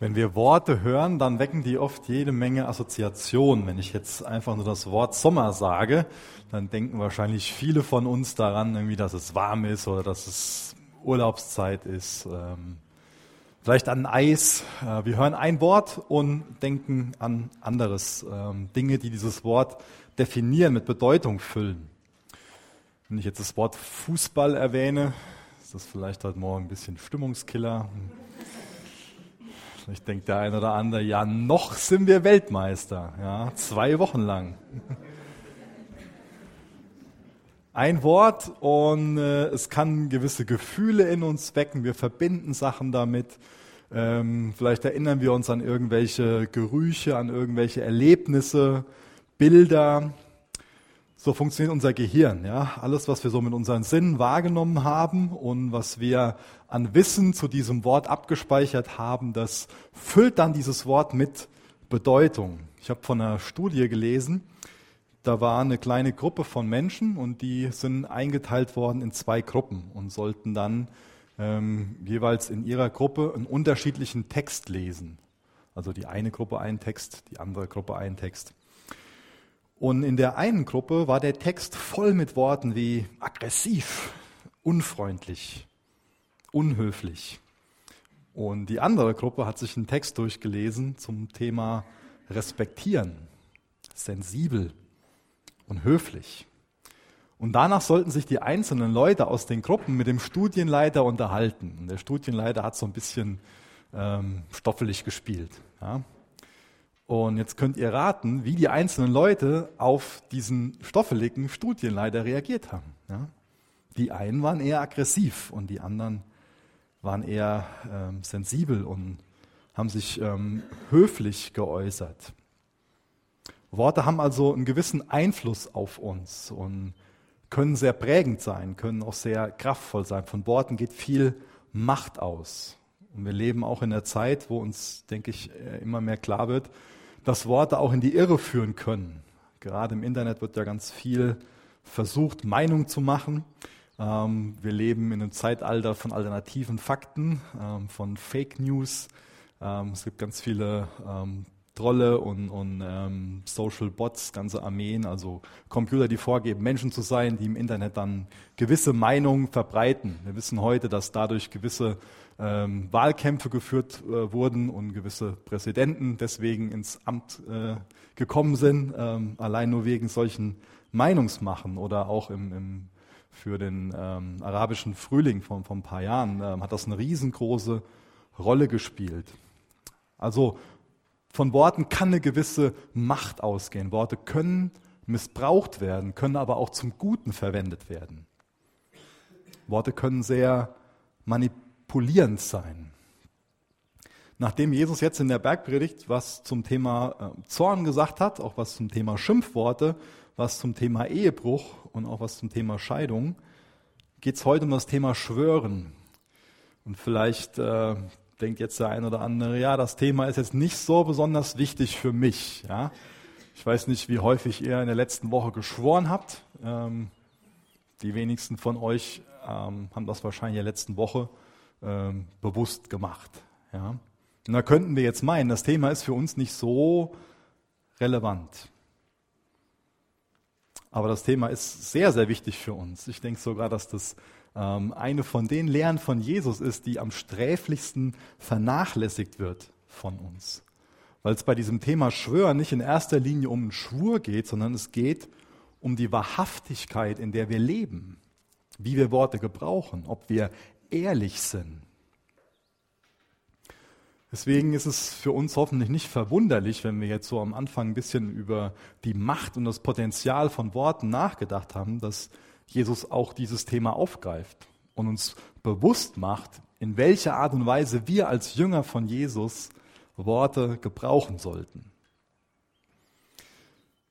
Wenn wir Worte hören, dann wecken die oft jede Menge Assoziationen. Wenn ich jetzt einfach nur das Wort Sommer sage, dann denken wahrscheinlich viele von uns daran, irgendwie, dass es warm ist oder dass es Urlaubszeit ist. Ähm, vielleicht an Eis. Äh, wir hören ein Wort und denken an anderes. Ähm, Dinge, die dieses Wort definieren, mit Bedeutung füllen. Wenn ich jetzt das Wort Fußball erwähne, ist das vielleicht heute Morgen ein bisschen Stimmungskiller. Ich denke, der eine oder andere, ja, noch sind wir Weltmeister. Ja, zwei Wochen lang. Ein Wort und äh, es kann gewisse Gefühle in uns wecken. Wir verbinden Sachen damit. Ähm, vielleicht erinnern wir uns an irgendwelche Gerüche, an irgendwelche Erlebnisse, Bilder. So funktioniert unser Gehirn. Ja? Alles, was wir so mit unseren Sinnen wahrgenommen haben und was wir an Wissen zu diesem Wort abgespeichert haben, das füllt dann dieses Wort mit Bedeutung. Ich habe von einer Studie gelesen, da war eine kleine Gruppe von Menschen und die sind eingeteilt worden in zwei Gruppen und sollten dann ähm, jeweils in ihrer Gruppe einen unterschiedlichen Text lesen. Also die eine Gruppe einen Text, die andere Gruppe einen Text. Und in der einen Gruppe war der Text voll mit Worten wie aggressiv, unfreundlich, unhöflich. Und die andere Gruppe hat sich einen Text durchgelesen zum Thema respektieren, sensibel und höflich. Und danach sollten sich die einzelnen Leute aus den Gruppen mit dem Studienleiter unterhalten. Und der Studienleiter hat so ein bisschen ähm, stoffelig gespielt. Ja. Und jetzt könnt ihr raten, wie die einzelnen Leute auf diesen stoffeligen Studienleiter reagiert haben. Ja? Die einen waren eher aggressiv und die anderen waren eher ähm, sensibel und haben sich ähm, höflich geäußert. Worte haben also einen gewissen Einfluss auf uns und können sehr prägend sein, können auch sehr kraftvoll sein. Von Worten geht viel Macht aus. Und wir leben auch in einer Zeit, wo uns, denke ich, äh, immer mehr klar wird, dass Worte auch in die Irre führen können. Gerade im Internet wird ja ganz viel versucht, Meinung zu machen. Ähm, wir leben in einem Zeitalter von alternativen Fakten, ähm, von Fake News. Ähm, es gibt ganz viele Trolle und, und Social Bots, ganze Armeen, also Computer, die vorgeben, Menschen zu sein, die im Internet dann gewisse Meinungen verbreiten. Wir wissen heute, dass dadurch gewisse ähm, Wahlkämpfe geführt äh, wurden und gewisse Präsidenten deswegen ins Amt äh, gekommen sind, ähm, allein nur wegen solchen Meinungsmachen oder auch im, im für den ähm, arabischen Frühling von, von ein paar Jahren ähm, hat das eine riesengroße Rolle gespielt. Also von Worten kann eine gewisse Macht ausgehen. Worte können missbraucht werden, können aber auch zum Guten verwendet werden. Worte können sehr manipulierend sein. Nachdem Jesus jetzt in der Bergpredigt was zum Thema äh, Zorn gesagt hat, auch was zum Thema Schimpfworte, was zum Thema Ehebruch und auch was zum Thema Scheidung, geht es heute um das Thema Schwören. Und vielleicht äh, denkt jetzt der ein oder andere, ja, das Thema ist jetzt nicht so besonders wichtig für mich. Ja? Ich weiß nicht, wie häufig ihr in der letzten Woche geschworen habt. Ähm, die wenigsten von euch ähm, haben das wahrscheinlich in der letzten Woche ähm, bewusst gemacht. Ja? Und da könnten wir jetzt meinen, das Thema ist für uns nicht so relevant. Aber das Thema ist sehr, sehr wichtig für uns. Ich denke sogar, dass das eine von den Lehren von Jesus ist, die am sträflichsten vernachlässigt wird von uns. Weil es bei diesem Thema Schwören nicht in erster Linie um einen Schwur geht, sondern es geht um die Wahrhaftigkeit, in der wir leben, wie wir Worte gebrauchen, ob wir ehrlich sind. Deswegen ist es für uns hoffentlich nicht verwunderlich, wenn wir jetzt so am Anfang ein bisschen über die Macht und das Potenzial von Worten nachgedacht haben, dass Jesus auch dieses Thema aufgreift und uns bewusst macht, in welcher Art und Weise wir als Jünger von Jesus Worte gebrauchen sollten.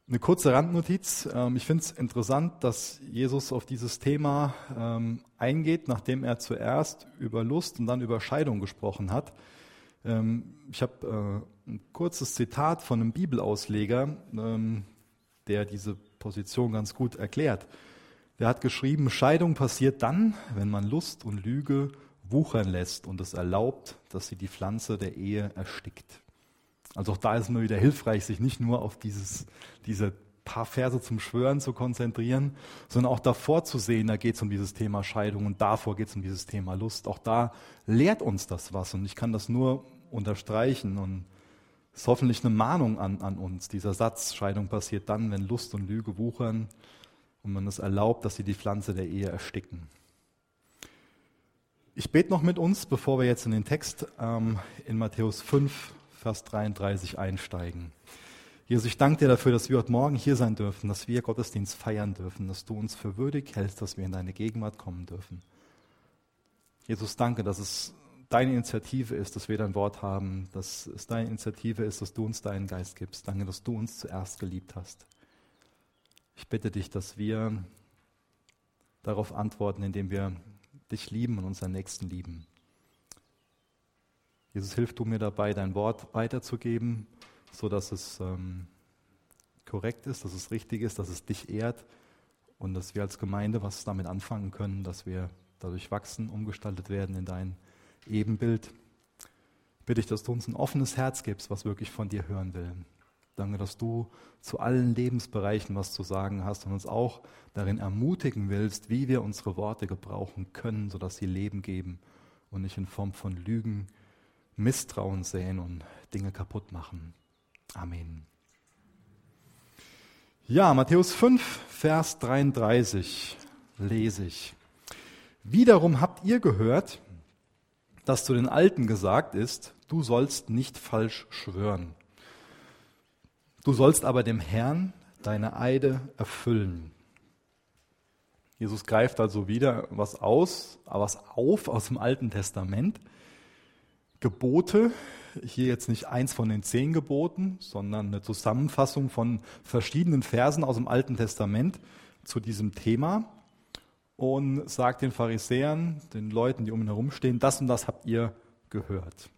Eine kurze Randnotiz. Ähm, ich finde es interessant, dass Jesus auf dieses Thema ähm, eingeht, nachdem er zuerst über Lust und dann über Scheidung gesprochen hat. Ähm, ich habe äh, ein kurzes Zitat von einem Bibelausleger, der diese Position ganz gut erklärt. Der hat geschrieben, Scheidung passiert dann, wenn man Lust und Lüge wuchern lässt und es erlaubt, dass sie die Pflanze der Ehe erstickt. Also auch da ist immer wieder hilfreich, sich nicht nur auf dieses, diese paar Verse zum Schwören zu konzentrieren, sondern auch davor zu sehen, da geht es um dieses Thema Scheidung und davor geht es um dieses Thema Lust. Auch da lehrt uns das was und ich kann das nur unterstreichen und ist hoffentlich eine Mahnung an, an uns. Dieser Satz, Scheidung passiert dann, wenn Lust und Lüge wuchern und man es erlaubt, dass sie die Pflanze der Ehe ersticken. Ich bete noch mit uns, bevor wir jetzt in den Text ähm, in Matthäus 5, Vers 33 einsteigen. Jesus, ich danke dir dafür, dass wir heute Morgen hier sein dürfen, dass wir Gottesdienst feiern dürfen, dass du uns für würdig hältst, dass wir in deine Gegenwart kommen dürfen. Jesus, danke, dass es deine Initiative ist, dass wir dein Wort haben, dass es deine Initiative ist, dass du uns deinen Geist gibst. Danke, dass du uns zuerst geliebt hast. Ich bitte dich, dass wir darauf antworten, indem wir dich lieben und unseren Nächsten lieben. Jesus, hilf du mir dabei, dein Wort weiterzugeben so dass es ähm, korrekt ist, dass es richtig ist, dass es dich ehrt und dass wir als Gemeinde was damit anfangen können, dass wir dadurch wachsen, umgestaltet werden in dein Ebenbild. Bitte ich, dass du uns ein offenes Herz gibst, was wirklich von dir hören will. Danke, dass du zu allen Lebensbereichen was zu sagen hast und uns auch darin ermutigen willst, wie wir unsere Worte gebrauchen können, sodass sie Leben geben und nicht in Form von Lügen, Misstrauen säen und Dinge kaputt machen. Amen. Ja, Matthäus 5, Vers 33 lese ich. Wiederum habt ihr gehört, dass zu den Alten gesagt ist, du sollst nicht falsch schwören. Du sollst aber dem Herrn deine Eide erfüllen. Jesus greift also wieder was aus, was auf aus dem Alten Testament. Gebote, hier jetzt nicht eins von den zehn Geboten, sondern eine Zusammenfassung von verschiedenen Versen aus dem Alten Testament zu diesem Thema und sagt den Pharisäern, den Leuten, die um ihn herumstehen, das und das habt ihr gehört.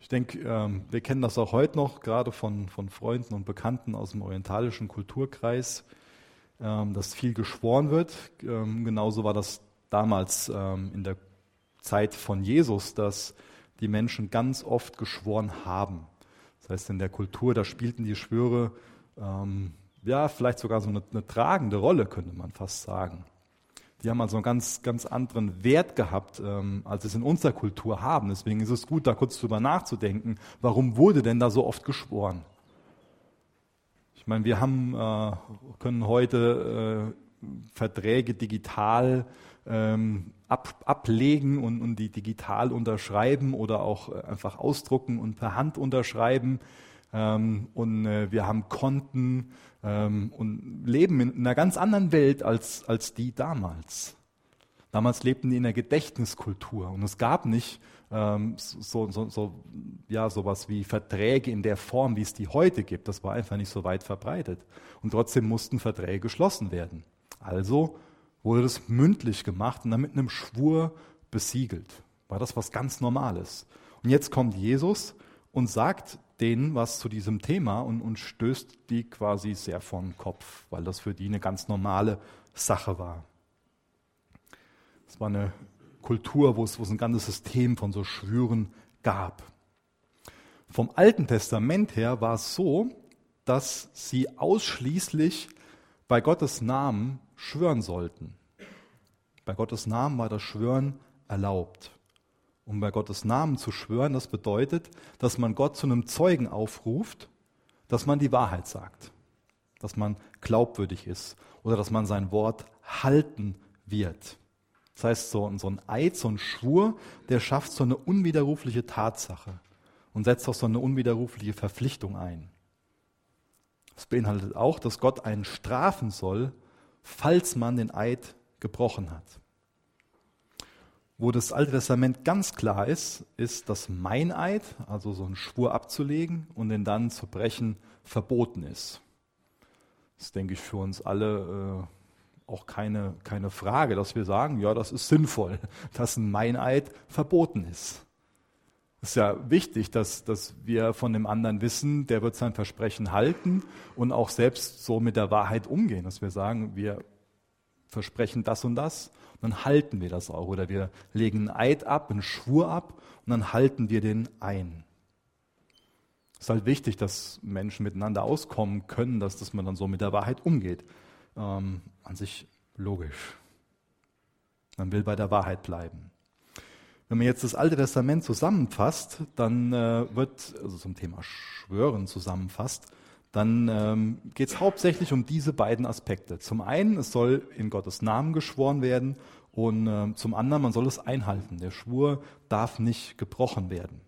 Ich denke, ähm, wir kennen das auch heute noch, gerade von, von Freunden und Bekannten aus dem orientalischen Kulturkreis, ähm, dass viel geschworen wird. Ähm, genauso war das damals in der Zeit von Jesus, dass die Menschen ganz oft geschworen haben. Das heißt, in der Kultur, da spielten die Schwüre ja vielleicht sogar so eine, eine, tragende Rolle, könnte man fast sagen. Die haben also einen ganz, ganz anderen Wert gehabt, ähm, als es in unserer Kultur haben. Deswegen ist es gut, da kurz drüber nachzudenken, warum wurde denn da so oft geschworen? Ich meine, wir haben, äh, können heute äh, Verträge digital ähm, ab, ablegen und, und die digital unterschreiben oder auch äh, einfach ausdrucken und per Hand unterschreiben. Ähm, und äh, wir haben Konten ähm, und leben in einer ganz anderen Welt als, als die damals. Damals lebten die in der Gedächtniskultur und es gab nicht ähm, so, so, so, ja, sowas wie Verträge in der Form, wie es die heute gibt. Das war einfach nicht so weit verbreitet. Und trotzdem mussten Verträge geschlossen werden. Also wurde das mündlich gemacht und dann mit einem Schwur besiegelt. War das was ganz Normales. Und jetzt kommt Jesus und sagt denen was zu diesem Thema und, und stößt die quasi sehr vom Kopf, weil das für die eine ganz normale Sache war. Es war eine Kultur, wo es, wo es ein ganzes System von so Schwüren gab. Vom Alten Testament her war es so, dass sie ausschließlich bei Gottes Namen schwören sollten. Bei Gottes Namen war das Schwören erlaubt. Um bei Gottes Namen zu schwören, das bedeutet, dass man Gott zu einem Zeugen aufruft, dass man die Wahrheit sagt, dass man glaubwürdig ist oder dass man sein Wort halten wird. Das heißt, so, so ein Eid, so ein Schwur, der schafft so eine unwiderrufliche Tatsache und setzt auch so eine unwiderrufliche Verpflichtung ein. Das beinhaltet auch, dass Gott einen strafen soll, falls man den Eid gebrochen hat. Wo das Alte Testament ganz klar ist, ist, dass Meineid, also so einen Schwur abzulegen und den dann zu brechen, verboten ist. Das ist, denke ich, für uns alle äh, auch keine, keine Frage, dass wir sagen, ja, das ist sinnvoll, dass ein Meineid verboten ist. Es ist ja wichtig, dass, dass wir von dem anderen wissen, der wird sein Versprechen halten und auch selbst so mit der Wahrheit umgehen, dass wir sagen, wir versprechen das und das. Dann halten wir das auch. Oder wir legen einen Eid ab, einen Schwur ab und dann halten wir den ein. Es ist halt wichtig, dass Menschen miteinander auskommen können, dass, dass man dann so mit der Wahrheit umgeht. Ähm, an sich logisch. Man will bei der Wahrheit bleiben. Wenn man jetzt das Alte Testament zusammenfasst, dann äh, wird, also zum Thema Schwören zusammenfasst, dann ähm, geht es hauptsächlich um diese beiden Aspekte. Zum einen, es soll in Gottes Namen geschworen werden und äh, zum anderen, man soll es einhalten. Der Schwur darf nicht gebrochen werden.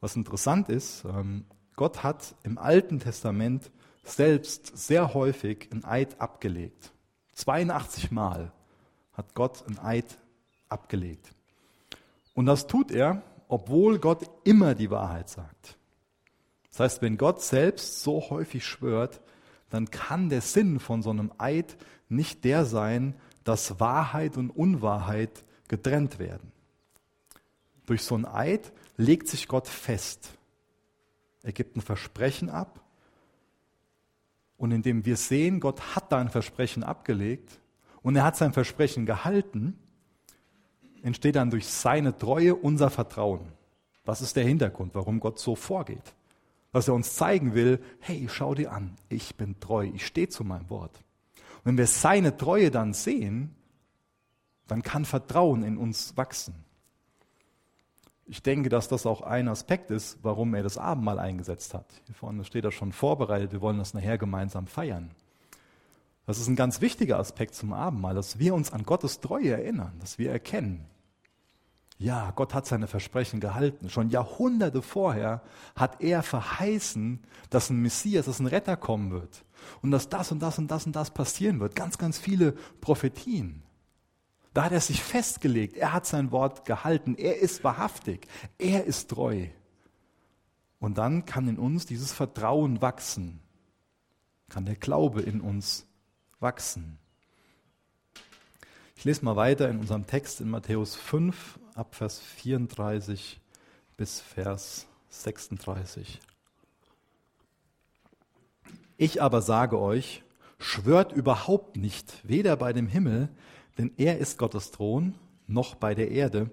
Was interessant ist, ähm, Gott hat im Alten Testament selbst sehr häufig ein Eid abgelegt. 82 Mal hat Gott ein Eid abgelegt. Und das tut er, obwohl Gott immer die Wahrheit sagt. Das heißt, wenn Gott selbst so häufig schwört, dann kann der Sinn von so einem Eid nicht der sein, dass Wahrheit und Unwahrheit getrennt werden. Durch so ein Eid legt sich Gott fest. Er gibt ein Versprechen ab. Und indem wir sehen, Gott hat da ein Versprechen abgelegt und er hat sein Versprechen gehalten, entsteht dann durch seine Treue unser Vertrauen. Was ist der Hintergrund, warum Gott so vorgeht? Dass er uns zeigen will, hey, schau dir an, ich bin treu, ich stehe zu meinem Wort. Und wenn wir seine Treue dann sehen, dann kann Vertrauen in uns wachsen. Ich denke, dass das auch ein Aspekt ist, warum er das Abendmahl eingesetzt hat. Hier vorne steht er schon vorbereitet, wir wollen das nachher gemeinsam feiern. Das ist ein ganz wichtiger Aspekt zum Abendmahl, dass wir uns an Gottes Treue erinnern, dass wir erkennen, ja, Gott hat seine Versprechen gehalten. Schon Jahrhunderte vorher hat er verheißen, dass ein Messias, dass ein Retter kommen wird. Und dass das und das und das und das passieren wird. Ganz, ganz viele Prophetien. Da hat er sich festgelegt. Er hat sein Wort gehalten. Er ist wahrhaftig. Er ist treu. Und dann kann in uns dieses Vertrauen wachsen. Kann der Glaube in uns wachsen. Ich lese mal weiter in unserem Text in Matthäus 5 ab Vers 34 bis Vers 36. Ich aber sage euch, schwört überhaupt nicht, weder bei dem Himmel, denn er ist Gottes Thron, noch bei der Erde,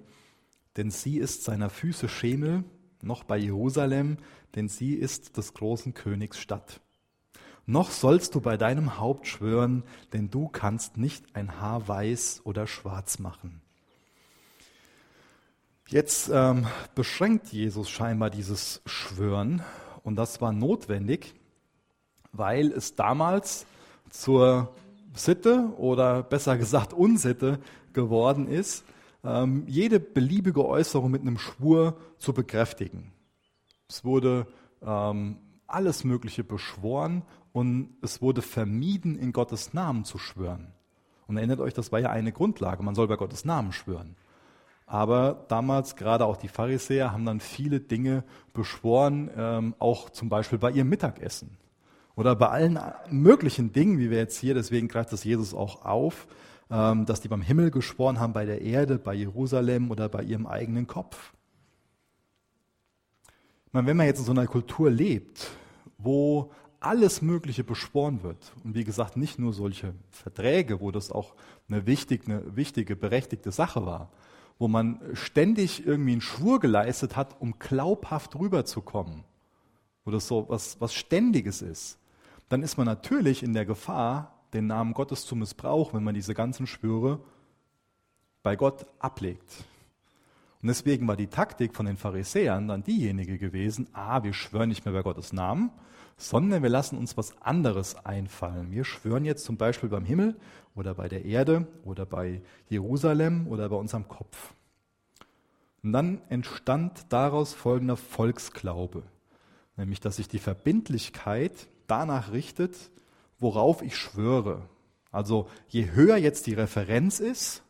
denn sie ist seiner Füße Schemel, noch bei Jerusalem, denn sie ist des großen Königs Stadt. Noch sollst du bei deinem Haupt schwören, denn du kannst nicht ein Haar weiß oder schwarz machen. Jetzt ähm, beschränkt Jesus scheinbar dieses Schwören und das war notwendig, weil es damals zur Sitte oder besser gesagt Unsitte geworden ist, ähm, jede beliebige Äußerung mit einem Schwur zu bekräftigen. Es wurde ähm, alles Mögliche beschworen und es wurde vermieden, in Gottes Namen zu schwören. Und erinnert euch, das war ja eine Grundlage, man soll bei Gottes Namen schwören. Aber damals, gerade auch die Pharisäer, haben dann viele Dinge beschworen, ähm, auch zum Beispiel bei ihrem Mittagessen. Oder bei allen möglichen Dingen, wie wir jetzt hier, deswegen greift das Jesus auch auf, ähm, dass die beim Himmel geschworen haben, bei der Erde, bei Jerusalem oder bei ihrem eigenen Kopf. Ich meine, wenn man jetzt in so einer Kultur lebt, wo alles Mögliche beschworen wird, und wie gesagt, nicht nur solche Verträge, wo das auch eine, wichtig, eine wichtige, berechtigte Sache war, wo man ständig irgendwie einen Schwur geleistet hat, um glaubhaft rüberzukommen, wo das so was, was Ständiges ist, dann ist man natürlich in der Gefahr, den Namen Gottes zu missbrauchen, wenn man diese ganzen Schwüre bei Gott ablegt. Und deswegen war die Taktik von den Pharisäern dann diejenige gewesen, ah, wir schwören nicht mehr bei Gottes Namen, sondern wir lassen uns was anderes einfallen. Wir schwören jetzt zum Beispiel beim Himmel oder bei der Erde oder bei Jerusalem oder bei unserem Kopf. Und dann entstand daraus folgender Volksglaube, nämlich dass sich die Verbindlichkeit danach richtet, worauf ich schwöre. Also je höher jetzt die Referenz ist,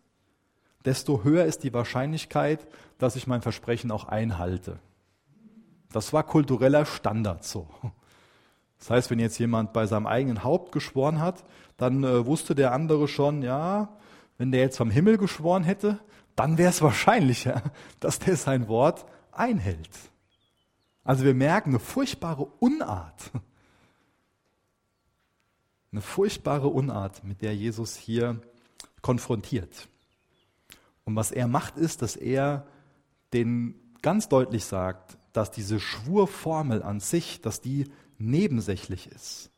desto höher ist die Wahrscheinlichkeit, dass ich mein Versprechen auch einhalte. Das war kultureller Standard so. Das heißt, wenn jetzt jemand bei seinem eigenen Haupt geschworen hat, dann äh, wusste der andere schon, ja, wenn der jetzt vom Himmel geschworen hätte, dann wäre es wahrscheinlicher, dass der sein Wort einhält. Also wir merken eine furchtbare Unart. Eine furchtbare Unart, mit der Jesus hier konfrontiert. Und was er macht, ist, dass er den ganz deutlich sagt, dass diese Schwurformel an sich, dass die nebensächlich ist.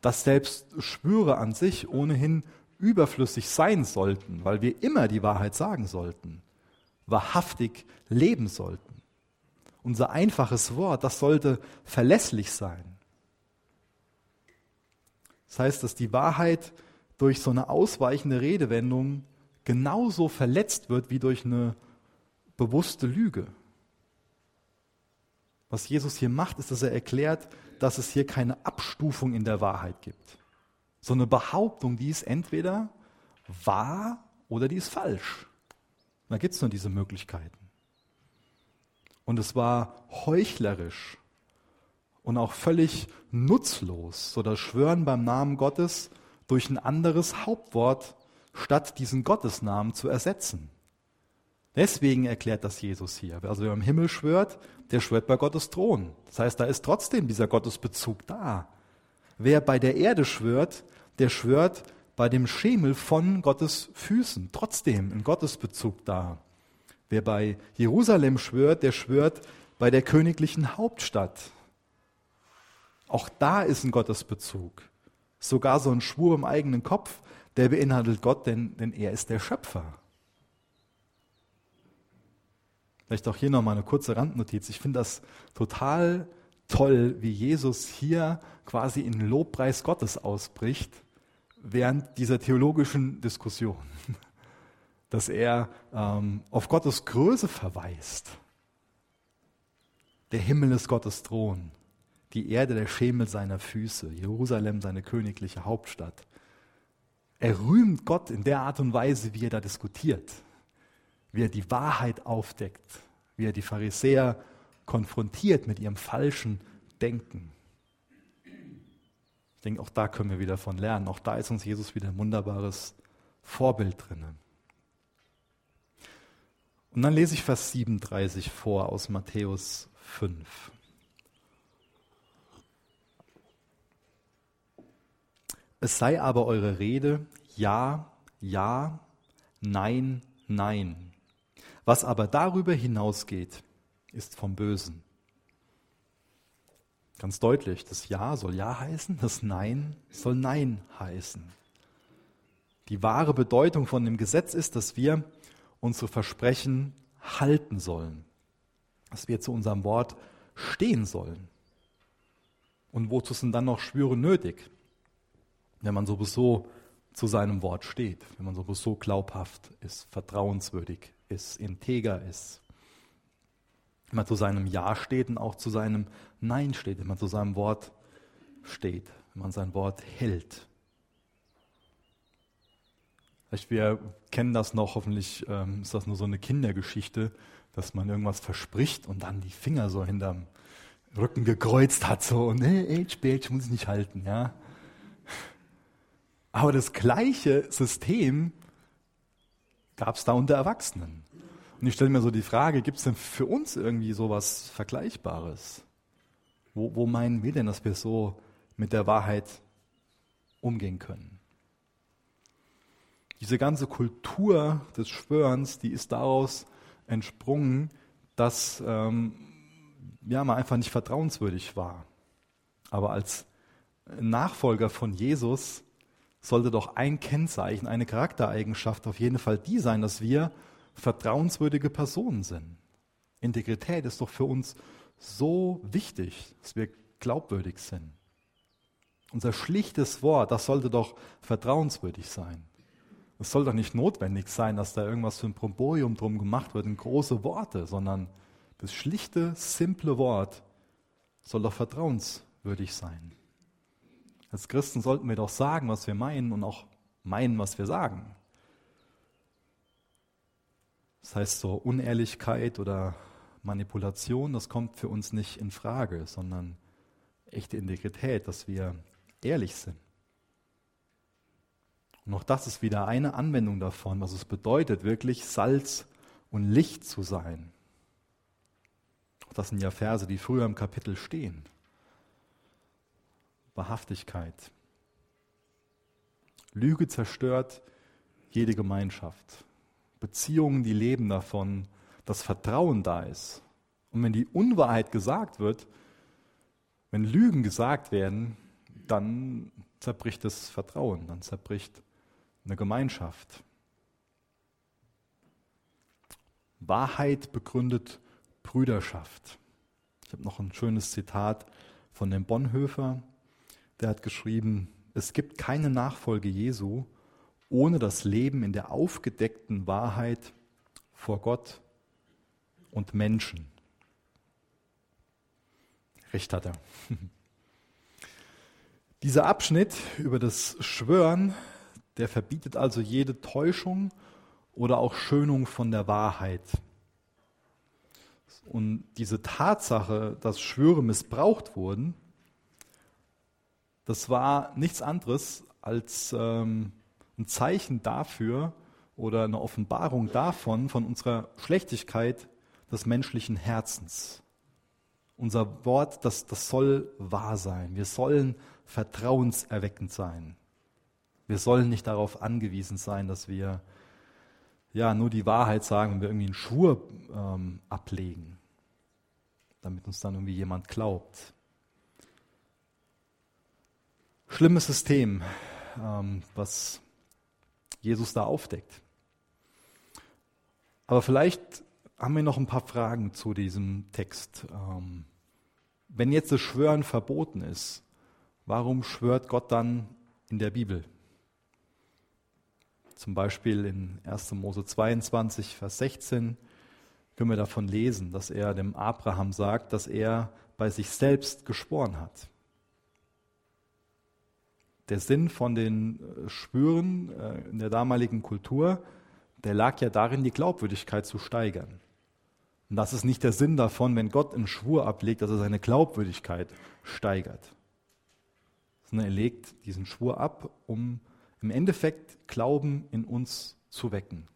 Dass selbst Schwüre an sich ohnehin überflüssig sein sollten, weil wir immer die Wahrheit sagen sollten, wahrhaftig leben sollten. Unser einfaches Wort, das sollte verlässlich sein. Das heißt, dass die Wahrheit durch so eine ausweichende Redewendung genauso verletzt wird wie durch eine bewusste Lüge. Was Jesus hier macht, ist, dass er erklärt, dass es hier keine Abstufung in der Wahrheit gibt. So eine Behauptung, die ist entweder wahr oder die ist falsch. Da gibt es nur diese Möglichkeiten. Und es war heuchlerisch und auch völlig nutzlos, so das Schwören beim Namen Gottes durch ein anderes Hauptwort statt diesen Gottesnamen zu ersetzen. Deswegen erklärt das Jesus hier. Also wer im Himmel schwört, der schwört bei Gottes Thron. Das heißt, da ist trotzdem dieser Gottesbezug da. Wer bei der Erde schwört, der schwört bei dem Schemel von Gottes Füßen. Trotzdem ein Gottesbezug da. Wer bei Jerusalem schwört, der schwört bei der königlichen Hauptstadt. Auch da ist ein Gottesbezug. Sogar so ein Schwur im eigenen Kopf, der beinhaltet Gott, denn, denn er ist der Schöpfer. Vielleicht auch hier nochmal eine kurze Randnotiz. Ich finde das total toll, wie Jesus hier quasi in Lobpreis Gottes ausbricht, während dieser theologischen Diskussion. Dass er ähm, auf Gottes Größe verweist. Der Himmel ist Gottes Thron, die Erde der Schemel seiner Füße, Jerusalem seine königliche Hauptstadt. Er rühmt Gott in der Art und Weise, wie er da diskutiert wie er die Wahrheit aufdeckt, wie er die Pharisäer konfrontiert mit ihrem falschen Denken. Ich denke, auch da können wir wieder von lernen. Auch da ist uns Jesus wieder ein wunderbares Vorbild drin. Und dann lese ich Vers 37 vor aus Matthäus 5. Es sei aber eure Rede ja, ja, nein, nein. Was aber darüber hinausgeht, ist vom Bösen. Ganz deutlich, das Ja soll Ja heißen, das Nein soll Nein heißen. Die wahre Bedeutung von dem Gesetz ist, dass wir unsere Versprechen halten sollen, dass wir zu unserem Wort stehen sollen. Und wozu sind dann noch Schwüre nötig, wenn man sowieso zu seinem Wort steht, wenn man sowieso glaubhaft ist, vertrauenswürdig ist, integer ist. Man zu seinem Ja steht und auch zu seinem Nein steht, wenn man zu seinem Wort steht, wenn man sein Wort hält. Wir kennen das noch, hoffentlich ähm, ist das nur so eine Kindergeschichte, dass man irgendwas verspricht und dann die Finger so hinterm Rücken gekreuzt hat, so, und ich muss ich nicht halten, ja. Aber das gleiche System gab es da unter Erwachsenen. Und ich stelle mir so die Frage, gibt es denn für uns irgendwie sowas Vergleichbares? Wo, wo meinen wir denn, dass wir so mit der Wahrheit umgehen können? Diese ganze Kultur des Schwörens, die ist daraus entsprungen, dass ähm, ja, man einfach nicht vertrauenswürdig war. Aber als Nachfolger von Jesus sollte doch ein Kennzeichen, eine Charaktereigenschaft auf jeden Fall die sein, dass wir vertrauenswürdige Personen sind. Integrität ist doch für uns so wichtig, dass wir glaubwürdig sind. Unser schlichtes Wort, das sollte doch vertrauenswürdig sein. Es soll doch nicht notwendig sein, dass da irgendwas für ein Promborium drum gemacht wird, in große Worte, sondern das schlichte, simple Wort soll doch vertrauenswürdig sein. Als Christen sollten wir doch sagen, was wir meinen und auch meinen, was wir sagen. Das heißt, so Unehrlichkeit oder Manipulation, das kommt für uns nicht in Frage, sondern echte Integrität, dass wir ehrlich sind. Und auch das ist wieder eine Anwendung davon, was es bedeutet, wirklich Salz und Licht zu sein. Das sind ja Verse, die früher im Kapitel stehen. Wahrhaftigkeit. Lüge zerstört jede Gemeinschaft. Beziehungen, die leben davon, dass Vertrauen da ist. Und wenn die Unwahrheit gesagt wird, wenn Lügen gesagt werden, dann zerbricht das Vertrauen, dann zerbricht eine Gemeinschaft. Wahrheit begründet Brüderschaft. Ich habe noch ein schönes Zitat von dem Bonhoeffer, der hat geschrieben, es gibt keine Nachfolge Jesu ohne das Leben in der aufgedeckten Wahrheit vor Gott und Menschen. Recht hat er. Dieser Abschnitt über das Schwören, der verbietet also jede Täuschung oder auch Schönung von der Wahrheit. Und diese Tatsache, dass Schwöre missbraucht wurden, das war nichts anderes als ähm, ein Zeichen dafür oder eine Offenbarung davon, von unserer Schlechtigkeit des menschlichen Herzens. Unser Wort, das, das soll wahr sein. Wir sollen vertrauenserweckend sein. Wir sollen nicht darauf angewiesen sein, dass wir ja nur die Wahrheit sagen, wenn wir irgendwie einen Schwur ähm, ablegen, damit uns dann irgendwie jemand glaubt. Schlimmes System, ähm, was Jesus da aufdeckt. Aber vielleicht haben wir noch ein paar Fragen zu diesem Text. Ähm, wenn jetzt das Schwören verboten ist, warum schwört Gott dann in der Bibel? Zum Beispiel in 1. Mose 22, Vers 16 können wir davon lesen, dass er dem Abraham sagt, dass er bei sich selbst geschworen hat. Der Sinn von den äh, Schwüren äh, in der damaligen Kultur, der lag ja darin, die Glaubwürdigkeit zu steigern. Und das ist nicht der Sinn davon, wenn Gott einen Schwur ablegt, dass er seine Glaubwürdigkeit steigert. Sondern er legt diesen Schwur ab, um im Endeffekt Glauben in uns zu wecken,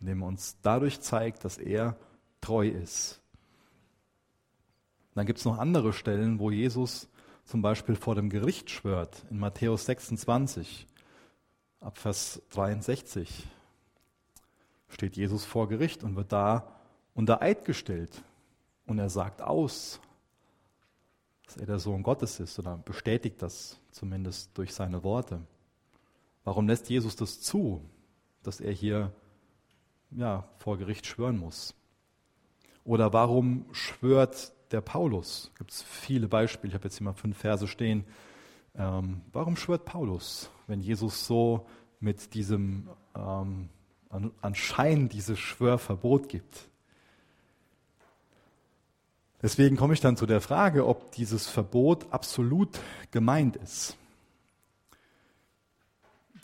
indem er uns dadurch zeigt, dass er treu ist. Dann gibt es noch andere Stellen, wo Jesus zum Beispiel vor dem Gericht schwört, in Matthäus 26, ab Vers 63 steht Jesus vor Gericht und wird da unter Eid gestellt. Und er sagt aus, dass er der Sohn Gottes ist oder bestätigt das zumindest durch seine Worte. Warum lässt Jesus das zu, dass er hier ja, vor Gericht schwören muss? Oder warum schwört der Paulus? Gibt es viele Beispiele, ich habe jetzt hier mal fünf Verse stehen. Ähm, warum schwört Paulus, wenn Jesus so mit diesem ähm, anscheinend dieses Schwörverbot gibt? Deswegen komme ich dann zu der Frage, ob dieses Verbot absolut gemeint ist.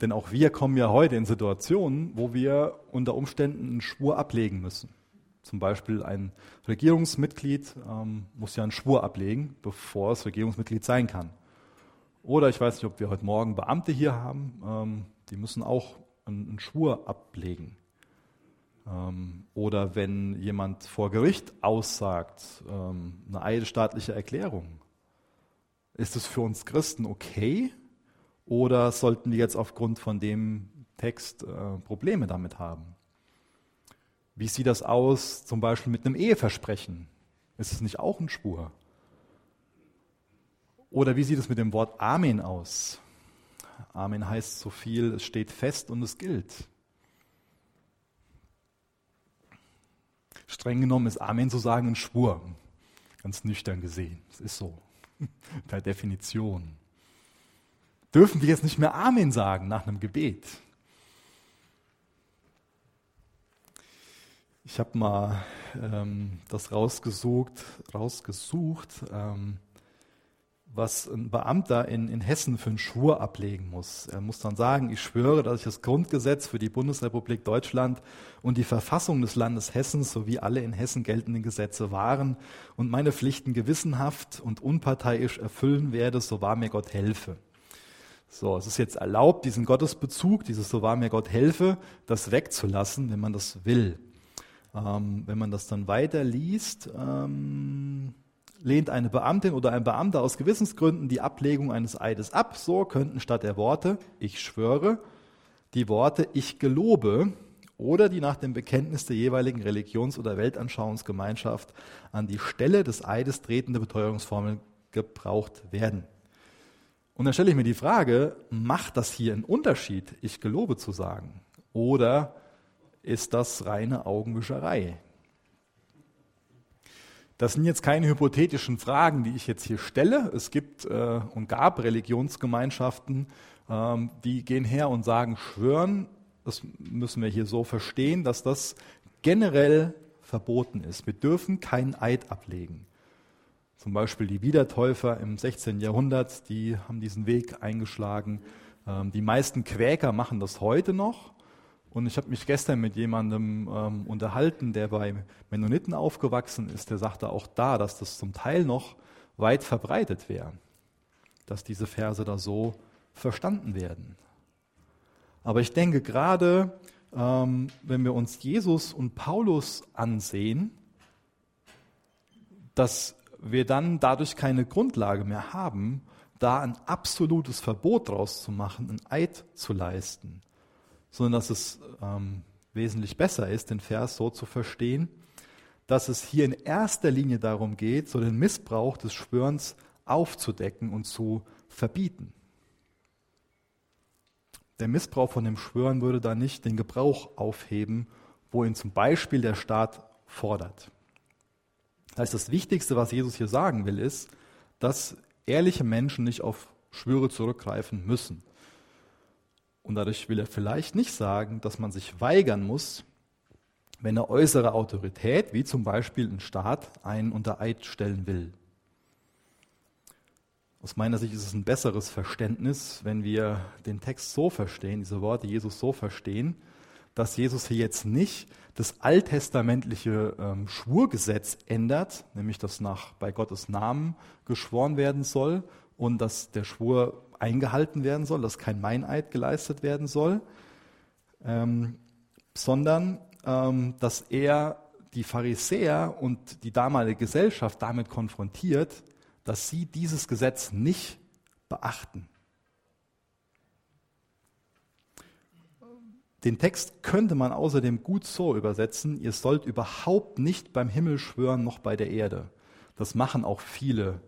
Denn auch wir kommen ja heute in Situationen, wo wir unter Umständen einen Schwur ablegen müssen. Zum Beispiel ein Regierungsmitglied ähm, muss ja einen Schwur ablegen, bevor es Regierungsmitglied sein kann. Oder ich weiß nicht, ob wir heute Morgen Beamte hier haben, ähm, die müssen auch einen, einen Schwur ablegen. Ähm, oder wenn jemand vor Gericht aussagt, ähm, eine eidesstaatliche Erklärung, ist es für uns Christen okay? Oder sollten wir jetzt aufgrund von dem Text äh, Probleme damit haben? Wie sieht das aus zum Beispiel mit einem Eheversprechen? Ist es nicht auch ein Spur? Oder wie sieht es mit dem Wort Amen aus? Amen heißt so viel, es steht fest und es gilt. Streng genommen ist Amen zu sagen ein Schwur. Ganz nüchtern gesehen. Das ist so. Per Definition. Dürfen wir jetzt nicht mehr Amen sagen nach einem Gebet? Ich habe mal ähm, das rausgesucht, rausgesucht ähm, was ein Beamter in, in Hessen für einen Schwur ablegen muss. Er muss dann sagen, ich schwöre, dass ich das Grundgesetz für die Bundesrepublik Deutschland und die Verfassung des Landes Hessen sowie alle in Hessen geltenden Gesetze wahren und meine Pflichten gewissenhaft und unparteiisch erfüllen werde, so wahr mir Gott helfe. So, es ist jetzt erlaubt, diesen Gottesbezug, dieses so wahr mir Gott helfe, das wegzulassen, wenn man das will. Ähm, wenn man das dann weiter liest, ähm, lehnt eine Beamtin oder ein Beamter aus Gewissensgründen die Ablegung eines Eides ab, so könnten statt der Worte ich schwöre die Worte Ich gelobe oder die nach dem Bekenntnis der jeweiligen Religions- oder Weltanschauungsgemeinschaft an die Stelle des Eides tretende Beteuerungsformeln gebraucht werden. Und dann stelle ich mir die Frage, macht das hier einen Unterschied, ich gelobe zu sagen? Oder ist das reine Augenwischerei? Das sind jetzt keine hypothetischen Fragen, die ich jetzt hier stelle. Es gibt äh, und gab Religionsgemeinschaften, ähm, die gehen her und sagen, schwören, das müssen wir hier so verstehen, dass das generell verboten ist. Wir dürfen keinen Eid ablegen. Zum Beispiel die Wiedertäufer im 16. Jahrhundert, die haben diesen Weg eingeschlagen. Ähm, die meisten Quäker machen das heute noch. Und ich habe mich gestern mit jemandem ähm, unterhalten, der bei Mennoniten aufgewachsen ist, der sagte auch da, dass das zum Teil noch weit verbreitet wäre, dass diese Verse da so verstanden werden. Aber ich denke gerade, ähm, wenn wir uns Jesus und Paulus ansehen, dass wir dann dadurch keine Grundlage mehr haben, da ein absolutes Verbot draus zu machen, ein Eid zu leisten sondern dass es ähm, wesentlich besser ist, den Vers so zu verstehen, dass es hier in erster Linie darum geht, so den Missbrauch des Schwörens aufzudecken und zu verbieten. Der Missbrauch von dem Schwören würde da nicht den Gebrauch aufheben, wo ihn zum Beispiel der Staat fordert. Das heißt, das Wichtigste, was Jesus hier sagen will, ist, dass ehrliche Menschen nicht auf Schwüre zurückgreifen müssen. Und dadurch will er vielleicht nicht sagen, dass man sich weigern muss, wenn eine äußere Autorität, wie zum Beispiel ein Staat, einen unter Eid stellen will. Aus meiner Sicht ist es ein besseres Verständnis, wenn wir den Text so verstehen, diese Worte Jesus so verstehen, dass Jesus hier jetzt nicht das alttestamentliche ähm, Schwurgesetz ändert, nämlich dass nach bei Gottes Namen geschworen werden soll und dass der Schwur eingehalten werden soll, dass kein Meineid geleistet werden soll, ähm, sondern ähm, dass er die Pharisäer und die damalige Gesellschaft damit konfrontiert, dass sie dieses Gesetz nicht beachten. Den Text könnte man außerdem gut so übersetzen, ihr sollt überhaupt nicht beim Himmel schwören noch bei der Erde. Das machen auch viele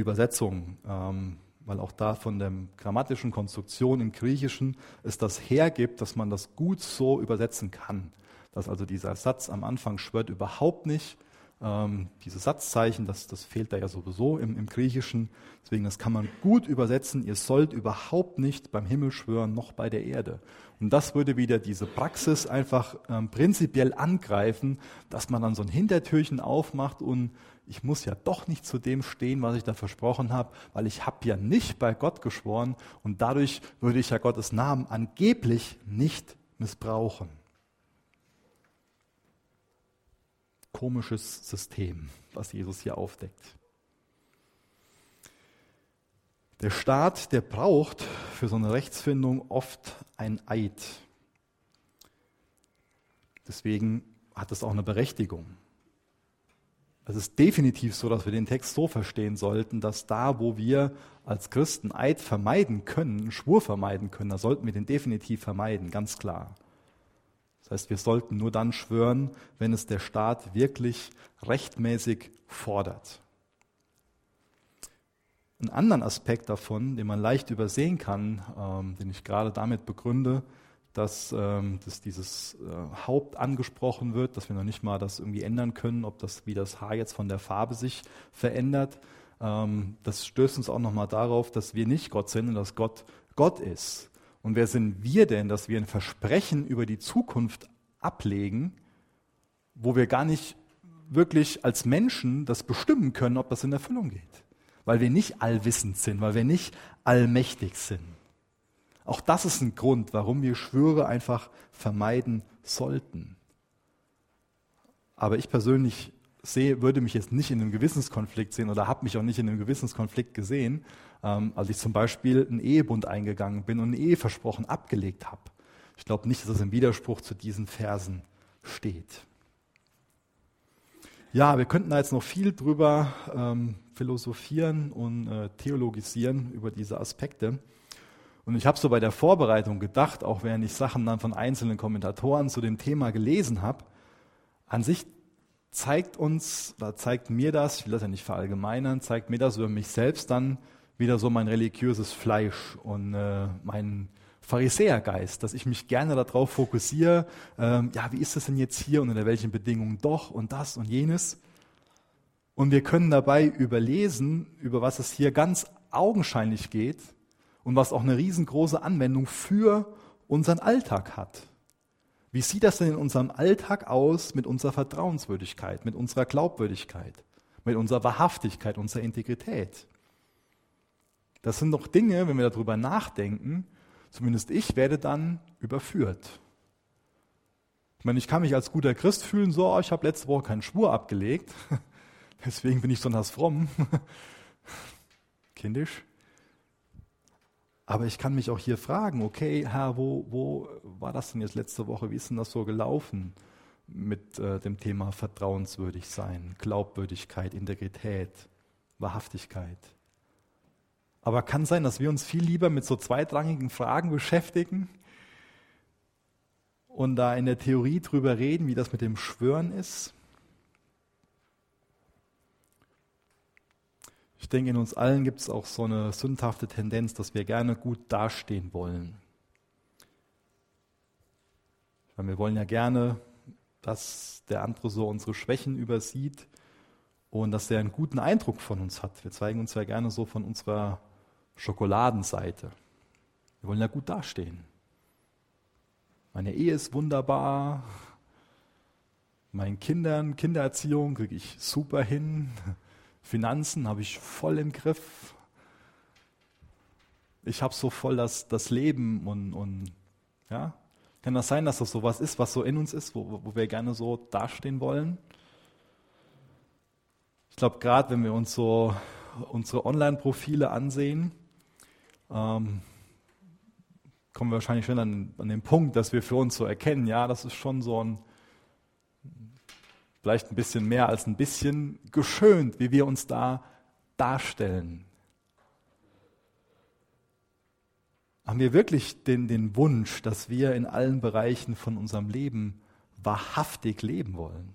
Übersetzungen. Ähm, weil auch da von der grammatischen Konstruktion im Griechischen es das hergibt, dass man das gut so übersetzen kann. Dass also dieser Satz am Anfang schwört überhaupt nicht. Ähm, diese Satzzeichen, das, das fehlt da ja sowieso im, im Griechischen. Deswegen, das kann man gut übersetzen. Ihr sollt überhaupt nicht beim Himmel schwören, noch bei der Erde. Und das würde wieder diese Praxis einfach ähm, prinzipiell angreifen, dass man dann so ein Hintertürchen aufmacht und ich muss ja doch nicht zu dem stehen, was ich da versprochen habe, weil ich habe ja nicht bei Gott geschworen und dadurch würde ich ja Gottes Namen angeblich nicht missbrauchen. Komisches System, was Jesus hier aufdeckt. Der Staat, der braucht für so eine Rechtsfindung oft ein Eid. Deswegen hat es auch eine Berechtigung. Es ist definitiv so, dass wir den Text so verstehen sollten, dass da, wo wir als Christen Eid vermeiden können, Schwur vermeiden können, da sollten wir den definitiv vermeiden, ganz klar. Das heißt, wir sollten nur dann schwören, wenn es der Staat wirklich rechtmäßig fordert. Einen anderen Aspekt davon, den man leicht übersehen kann, ähm, den ich gerade damit begründe, dass, ähm, dass dieses äh, Haupt angesprochen wird, dass wir noch nicht mal das irgendwie ändern können, ob das wie das Haar jetzt von der Farbe sich verändert. Ähm, das stößt uns auch nochmal darauf, dass wir nicht Gott sind und dass Gott Gott ist. Und wer sind wir denn, dass wir ein Versprechen über die Zukunft ablegen, wo wir gar nicht wirklich als Menschen das bestimmen können, ob das in Erfüllung geht? Weil wir nicht allwissend sind, weil wir nicht allmächtig sind. Auch das ist ein Grund, warum wir Schwüre einfach vermeiden sollten. Aber ich persönlich sehe, würde mich jetzt nicht in einem Gewissenskonflikt sehen oder habe mich auch nicht in einem Gewissenskonflikt gesehen, ähm, als ich zum Beispiel einen Ehebund eingegangen bin und ein Eheversprochen abgelegt habe. Ich glaube nicht, dass es im Widerspruch zu diesen Versen steht. Ja, wir könnten da jetzt noch viel drüber ähm, philosophieren und äh, theologisieren über diese Aspekte. Und ich habe so bei der Vorbereitung gedacht, auch während ich Sachen dann von einzelnen Kommentatoren zu dem Thema gelesen habe, an sich zeigt uns, oder zeigt mir das, ich will das ja nicht verallgemeinern, zeigt mir das über mich selbst dann wieder so mein religiöses Fleisch und äh, mein Pharisäergeist, dass ich mich gerne darauf fokussiere, ähm, ja, wie ist das denn jetzt hier und unter welchen Bedingungen doch und das und jenes. Und wir können dabei überlesen, über was es hier ganz augenscheinlich geht und was auch eine riesengroße Anwendung für unseren Alltag hat. Wie sieht das denn in unserem Alltag aus mit unserer Vertrauenswürdigkeit, mit unserer Glaubwürdigkeit, mit unserer Wahrhaftigkeit, unserer Integrität? Das sind doch Dinge, wenn wir darüber nachdenken, zumindest ich werde dann überführt. Ich meine, ich kann mich als guter Christ fühlen, so, ich habe letzte Woche keinen Schwur abgelegt, deswegen bin ich besonders fromm. Kindisch. Aber ich kann mich auch hier fragen, okay, Herr, wo, wo war das denn jetzt letzte Woche? Wie ist denn das so gelaufen mit äh, dem Thema vertrauenswürdig sein, Glaubwürdigkeit, Integrität, Wahrhaftigkeit? Aber kann sein, dass wir uns viel lieber mit so zweitrangigen Fragen beschäftigen und da in der Theorie drüber reden, wie das mit dem Schwören ist Ich denke, in uns allen gibt es auch so eine sündhafte Tendenz, dass wir gerne gut dastehen wollen. Weil wir wollen ja gerne, dass der andere so unsere Schwächen übersieht und dass er einen guten Eindruck von uns hat. Wir zeigen uns ja gerne so von unserer Schokoladenseite. Wir wollen ja gut dastehen. Meine Ehe ist wunderbar. Meinen Kindern, Kindererziehung kriege ich super hin. Finanzen habe ich voll im Griff. Ich habe so voll das, das Leben und, und ja, kann das sein, dass das so was ist, was so in uns ist, wo, wo wir gerne so dastehen wollen? Ich glaube, gerade wenn wir uns so unsere Online-Profile ansehen, ähm, kommen wir wahrscheinlich schon an, an den Punkt, dass wir für uns so erkennen, ja, das ist schon so ein vielleicht ein bisschen mehr als ein bisschen geschönt, wie wir uns da darstellen. Haben wir wirklich den, den Wunsch, dass wir in allen Bereichen von unserem Leben wahrhaftig leben wollen?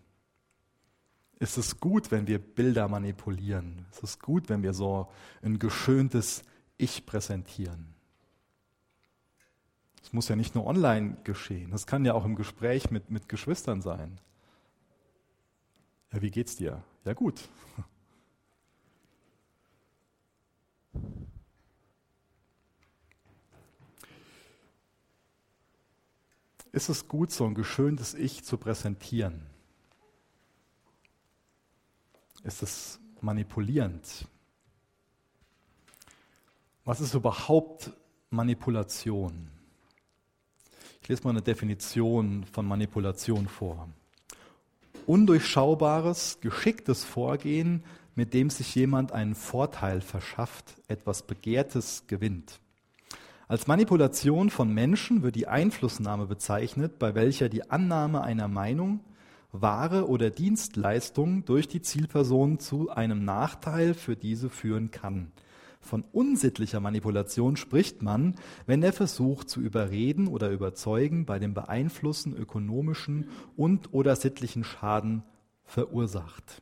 Ist es gut, wenn wir Bilder manipulieren? Ist es gut, wenn wir so ein geschöntes Ich präsentieren? Es muss ja nicht nur online geschehen, das kann ja auch im Gespräch mit, mit Geschwistern sein. Ja, wie geht's dir? Ja, gut. Ist es gut, so ein geschöntes Ich zu präsentieren? Ist es manipulierend? Was ist überhaupt Manipulation? Ich lese mal eine Definition von Manipulation vor undurchschaubares, geschicktes Vorgehen, mit dem sich jemand einen Vorteil verschafft, etwas Begehrtes gewinnt. Als Manipulation von Menschen wird die Einflussnahme bezeichnet, bei welcher die Annahme einer Meinung, Ware oder Dienstleistung durch die Zielperson zu einem Nachteil für diese führen kann. Von unsittlicher Manipulation spricht man, wenn der Versuch zu überreden oder überzeugen bei dem Beeinflussen ökonomischen und oder sittlichen Schaden verursacht.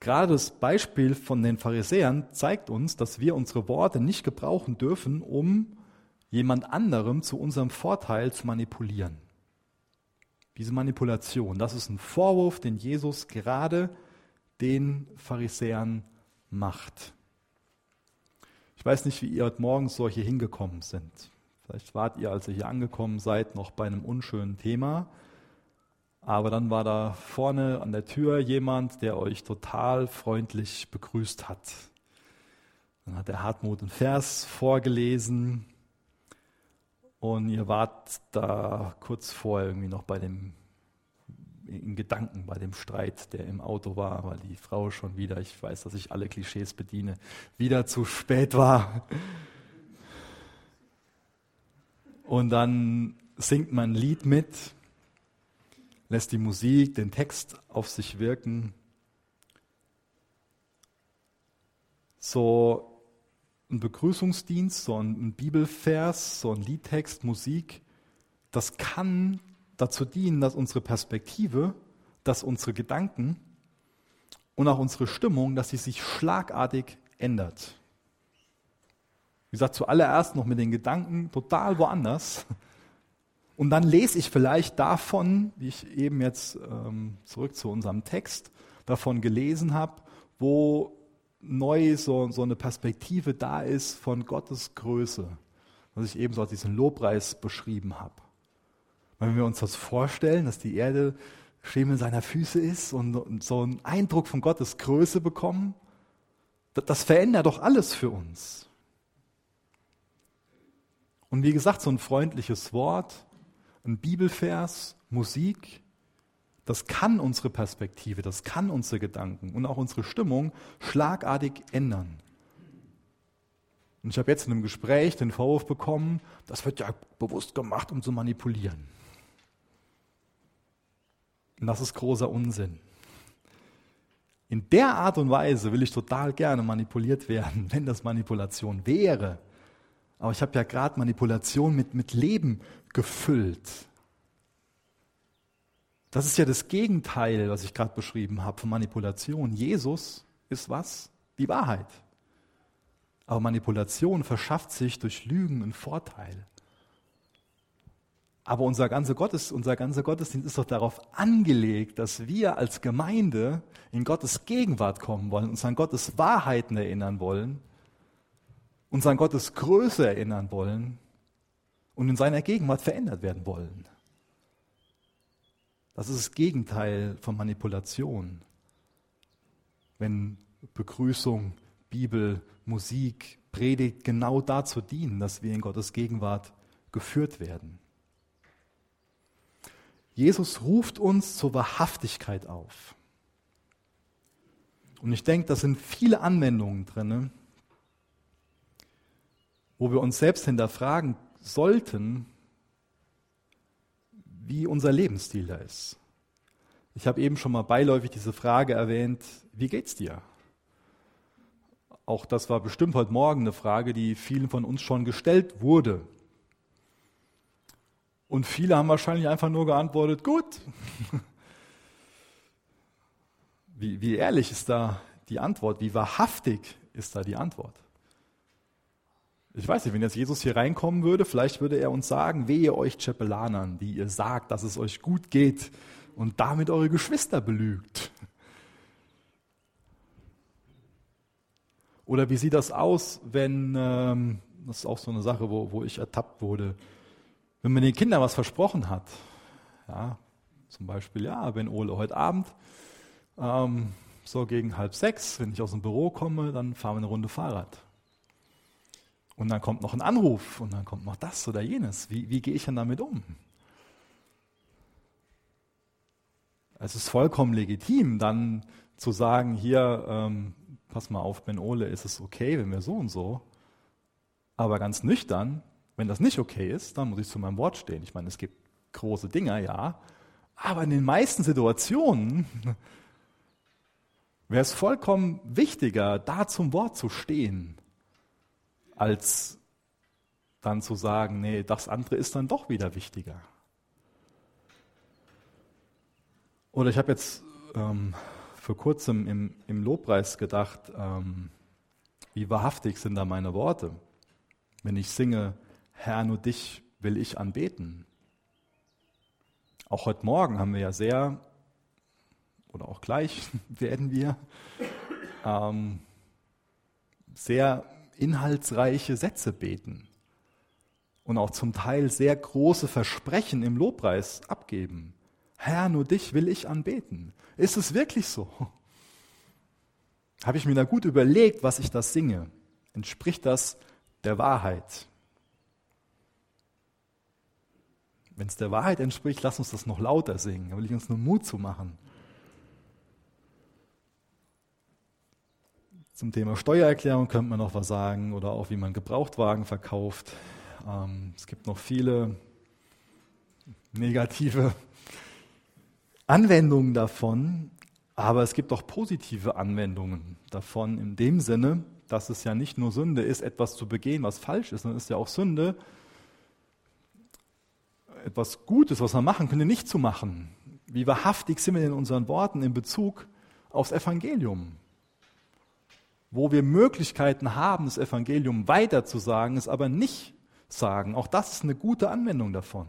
Gerade das Beispiel von den Pharisäern zeigt uns, dass wir unsere Worte nicht gebrauchen dürfen, um jemand anderem zu unserem Vorteil zu manipulieren. Diese Manipulation, das ist ein Vorwurf, den Jesus gerade den Pharisäern macht. Ich weiß nicht, wie ihr heute Morgen so hier hingekommen sind. Vielleicht wart ihr, als ihr hier angekommen seid, noch bei einem unschönen Thema. Aber dann war da vorne an der Tür jemand, der euch total freundlich begrüßt hat. Dann hat der Hartmut einen Vers vorgelesen und ihr wart da kurz vor irgendwie noch bei dem in Gedanken bei dem Streit, der im Auto war, weil die Frau schon wieder, ich weiß, dass ich alle Klischees bediene, wieder zu spät war. Und dann singt man ein Lied mit, lässt die Musik, den Text auf sich wirken. So ein Begrüßungsdienst, so ein Bibelvers, so ein Liedtext, Musik, das kann dazu dienen, dass unsere Perspektive, dass unsere Gedanken und auch unsere Stimmung, dass sie sich schlagartig ändert. Wie gesagt, zuallererst noch mit den Gedanken total woanders. Und dann lese ich vielleicht davon, wie ich eben jetzt ähm, zurück zu unserem Text davon gelesen habe, wo neu so, so eine Perspektive da ist von Gottes Größe, was ich eben so als diesen Lobpreis beschrieben habe. Wenn wir uns das vorstellen, dass die Erde Schemel seiner Füße ist und, und so einen Eindruck von Gottes Größe bekommen, das, das verändert doch alles für uns. Und wie gesagt, so ein freundliches Wort, ein Bibelvers, Musik, das kann unsere Perspektive, das kann unsere Gedanken und auch unsere Stimmung schlagartig ändern. Und ich habe jetzt in einem Gespräch den Vorwurf bekommen, das wird ja bewusst gemacht, um zu manipulieren. Und das ist großer Unsinn. In der Art und Weise will ich total gerne manipuliert werden, wenn das Manipulation wäre. Aber ich habe ja gerade Manipulation mit, mit Leben gefüllt. Das ist ja das Gegenteil, was ich gerade beschrieben habe von Manipulation. Jesus ist was? Die Wahrheit. Aber Manipulation verschafft sich durch Lügen einen Vorteil. Aber unser ganzer, Gottes, unser ganzer Gottesdienst ist doch darauf angelegt, dass wir als Gemeinde in Gottes Gegenwart kommen wollen, uns an Gottes Wahrheiten erinnern wollen uns an Gottes Größe erinnern wollen und in seiner Gegenwart verändert werden wollen. Das ist das Gegenteil von Manipulation. Wenn Begrüßung, Bibel, Musik, Predigt genau dazu dienen, dass wir in Gottes Gegenwart geführt werden. Jesus ruft uns zur Wahrhaftigkeit auf. Und ich denke, da sind viele Anwendungen drin, wo wir uns selbst hinterfragen sollten, wie unser Lebensstil da ist. Ich habe eben schon mal beiläufig diese Frage erwähnt, wie geht's dir? Auch das war bestimmt heute Morgen eine Frage, die vielen von uns schon gestellt wurde. Und viele haben wahrscheinlich einfach nur geantwortet, gut. Wie, wie ehrlich ist da die Antwort? Wie wahrhaftig ist da die Antwort? Ich weiß nicht, wenn jetzt Jesus hier reinkommen würde, vielleicht würde er uns sagen, wehe euch Chapellanern, die ihr sagt, dass es euch gut geht und damit eure Geschwister belügt. Oder wie sieht das aus, wenn, ähm, das ist auch so eine Sache, wo, wo ich ertappt wurde, wenn man den Kindern was versprochen hat. Ja, zum Beispiel, ja, wenn Ole heute Abend ähm, so gegen halb sechs, wenn ich aus dem Büro komme, dann fahren wir eine Runde Fahrrad. Und dann kommt noch ein Anruf und dann kommt noch das oder jenes. Wie, wie gehe ich denn damit um? Es ist vollkommen legitim, dann zu sagen, hier, ähm, pass mal auf, Ben Ole, ist es okay, wenn wir so und so. Aber ganz nüchtern, wenn das nicht okay ist, dann muss ich zu meinem Wort stehen. Ich meine, es gibt große Dinge, ja. Aber in den meisten Situationen wäre es vollkommen wichtiger, da zum Wort zu stehen als dann zu sagen, nee, das andere ist dann doch wieder wichtiger. Oder ich habe jetzt ähm, vor kurzem im, im Lobpreis gedacht, ähm, wie wahrhaftig sind da meine Worte, wenn ich singe, Herr, nur dich will ich anbeten. Auch heute Morgen haben wir ja sehr, oder auch gleich werden wir, ähm, sehr inhaltsreiche Sätze beten und auch zum Teil sehr große Versprechen im Lobpreis abgeben. Herr, nur dich will ich anbeten. Ist es wirklich so? Habe ich mir da gut überlegt, was ich da singe? Entspricht das der Wahrheit? Wenn es der Wahrheit entspricht, lass uns das noch lauter singen. Da will ich uns nur Mut zu machen. Zum Thema Steuererklärung könnte man noch was sagen oder auch wie man Gebrauchtwagen verkauft. Ähm, es gibt noch viele negative Anwendungen davon, aber es gibt auch positive Anwendungen davon in dem Sinne, dass es ja nicht nur Sünde ist, etwas zu begehen, was falsch ist, sondern es ist ja auch Sünde, etwas Gutes, was wir machen können, nicht zu machen. Wie wahrhaftig sind wir in unseren Worten in Bezug aufs Evangelium? Wo wir Möglichkeiten haben, das Evangelium weiterzusagen, es aber nicht sagen. Auch das ist eine gute Anwendung davon.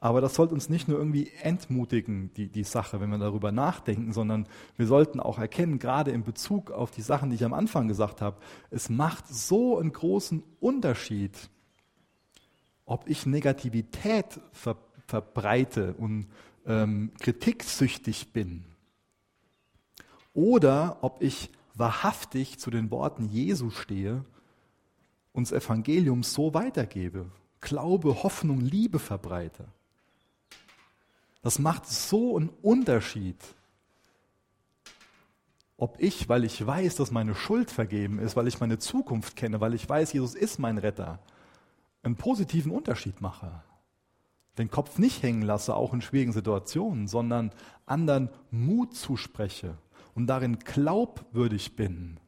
Aber das sollte uns nicht nur irgendwie entmutigen, die, die Sache, wenn wir darüber nachdenken, sondern wir sollten auch erkennen, gerade in Bezug auf die Sachen, die ich am Anfang gesagt habe, es macht so einen großen Unterschied, ob ich Negativität ver, verbreite und ähm, kritiksüchtig bin oder ob ich wahrhaftig zu den Worten Jesu stehe und das Evangelium so weitergebe, Glaube, Hoffnung, Liebe verbreite. Das macht so einen Unterschied, ob ich, weil ich weiß, dass meine Schuld vergeben ist, weil ich meine Zukunft kenne, weil ich weiß, Jesus ist mein Retter, einen positiven Unterschied mache. Den Kopf nicht hängen lasse, auch in schwierigen Situationen, sondern anderen Mut zuspreche und darin glaubwürdig bin,